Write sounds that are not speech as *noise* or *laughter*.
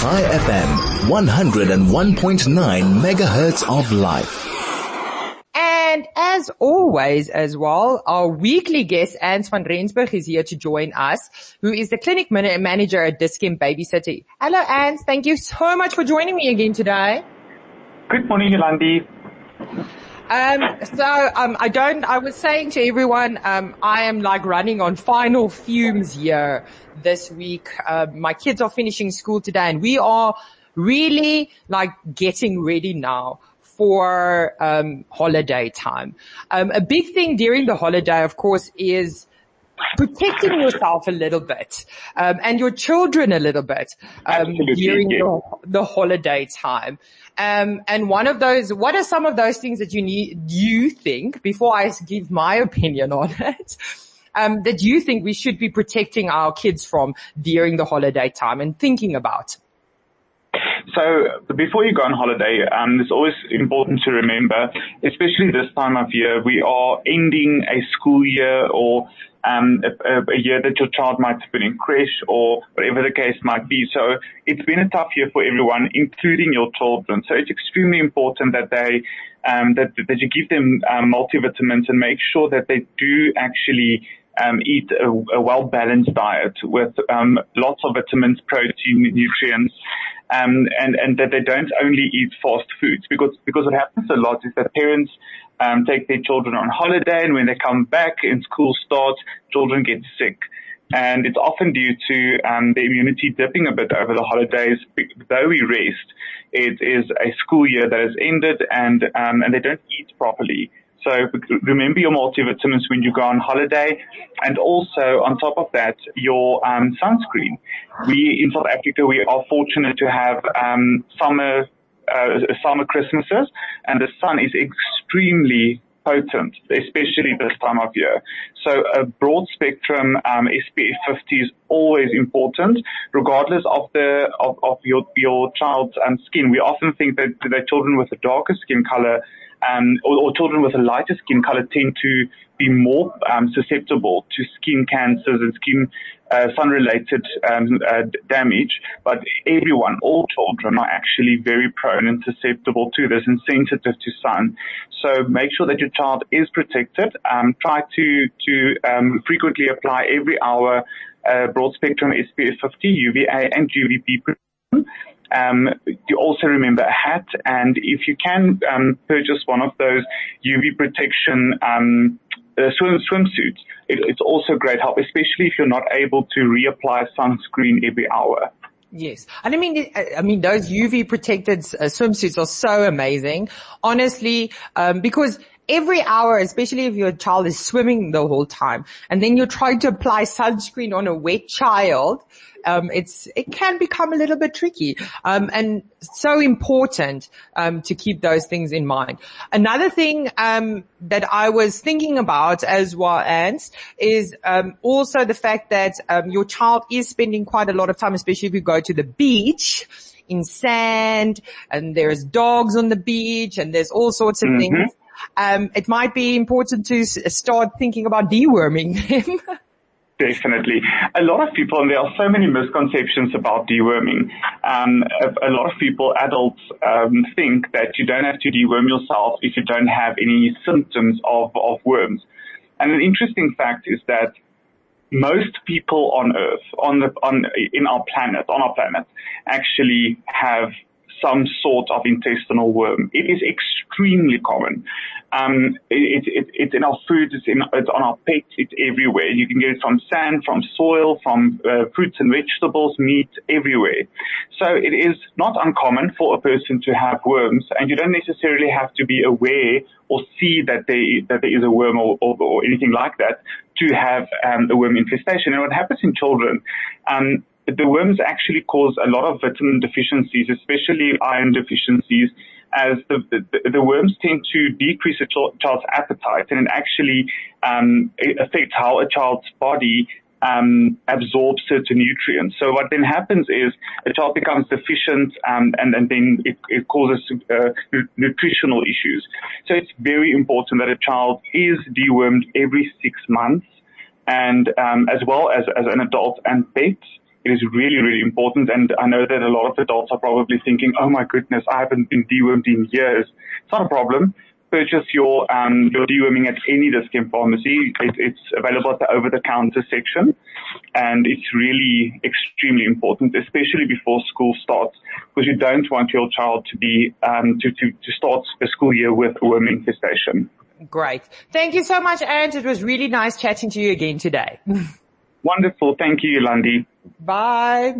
High FM, 101.9 megahertz of life. And as always as well, our weekly guest, Ernst van Rensburg, is here to join us, who is the clinic manager at Dis-Chem Baby City. Hello, Ans. Thank you so much for joining me again today. Good morning, Yolandi. Um, so um, I don't. I was saying to everyone, um, I am like running on final fumes here this week. Uh, my kids are finishing school today, and we are really like getting ready now for um, holiday time. Um, a big thing during the holiday, of course, is protecting yourself a little bit um, and your children a little bit um, during the, the holiday time. Um, and one of those, what are some of those things that you need, you think, before I give my opinion on *laughs* it, um, that you think we should be protecting our kids from during the holiday time and thinking about? So before you go on holiday, um, it's always important to remember, especially this time of year, we are ending a school year or um, a, a, year that your child might have been in creche or whatever the case might be. So it's been a tough year for everyone, including your children. So it's extremely important that they um, that that you give them um, multivitamins and make sure that they do actually um, eat a, a well balanced diet with um, lots of vitamins, protein, nutrients, um, and and that they don't only eat fast foods because because what happens a lot is that parents um, take their children on holiday, and when they come back and school starts, children get sick. And it's often due to um, the immunity dipping a bit over the holidays. Though we rest, it is a school year that has ended, and um, and they don't eat properly. So remember your multivitamins when you go on holiday, and also on top of that, your um, sunscreen. We in South Africa we are fortunate to have um, summer uh, summer Christmases, and the sun is extremely potent, especially this time of year. So a broad spectrum um, SPF 50 is always important, regardless of the of, of your your child's um, skin. We often think that, that children with a darker skin color um, or, or, children with a lighter skin color tend to be more um, susceptible to skin cancers and skin uh, sun-related um, uh, damage. But everyone, all children, are actually very prone and susceptible to this and sensitive to sun. So make sure that your child is protected. Um, try to to um, frequently apply every hour uh, broad spectrum SPF 50 UVA and UVB um, you also remember a hat, and if you can um, purchase one of those UV protection um, uh, swim swimsuits, it, it's also great help, especially if you're not able to reapply sunscreen every hour. Yes. And I mean, I mean, those UV protected uh, swimsuits are so amazing. Honestly, um, because every hour, especially if your child is swimming the whole time and then you're trying to apply sunscreen on a wet child, um, it's it can become a little bit tricky, um, and so important um, to keep those things in mind. Another thing um, that I was thinking about as well, Ants, is um, also the fact that um, your child is spending quite a lot of time, especially if you go to the beach in sand and there's dogs on the beach and there's all sorts of mm-hmm. things. Um, it might be important to start thinking about deworming them. *laughs* Definitely. A lot of people, and there are so many misconceptions about deworming. Um, a, a, lot of people, adults, um, think that you don't have to deworm yourself if you don't have any symptoms of, of worms. And an interesting fact is that most people on Earth, on the, on, in our planet, on our planet, actually have some sort of intestinal worm. It is extremely common. Um, it, it, it's in our food, it's, in, it's on our pets, it's everywhere. You can get it from sand, from soil, from uh, fruits and vegetables, meat, everywhere. So it is not uncommon for a person to have worms, and you don't necessarily have to be aware or see that there, that there is a worm or, or, or anything like that to have um, a worm infestation. And what happens in children, um, the worms actually cause a lot of vitamin deficiencies, especially iron deficiencies, as the, the, the worms tend to decrease a child's appetite and it actually um, affects how a child's body um, absorbs certain nutrients. So what then happens is a child becomes deficient um, and, and then it, it causes uh, nutritional issues. So it's very important that a child is dewormed every six months and um, as well as, as an adult and pets is really, really important. And I know that a lot of adults are probably thinking, oh my goodness, I haven't been dewormed in years. It's not a problem purchase your um, your deworming at any Dis-Chem pharmacy. It, it's available at the over-the-counter section, and it's really extremely important, especially before school starts, because you don't want your child to be um, to, to to start the school year with a worm infestation. Great. Thank you so much, Ange. It was really nice chatting to you again today. *laughs* Wonderful. Thank you, Yolandi. Bye.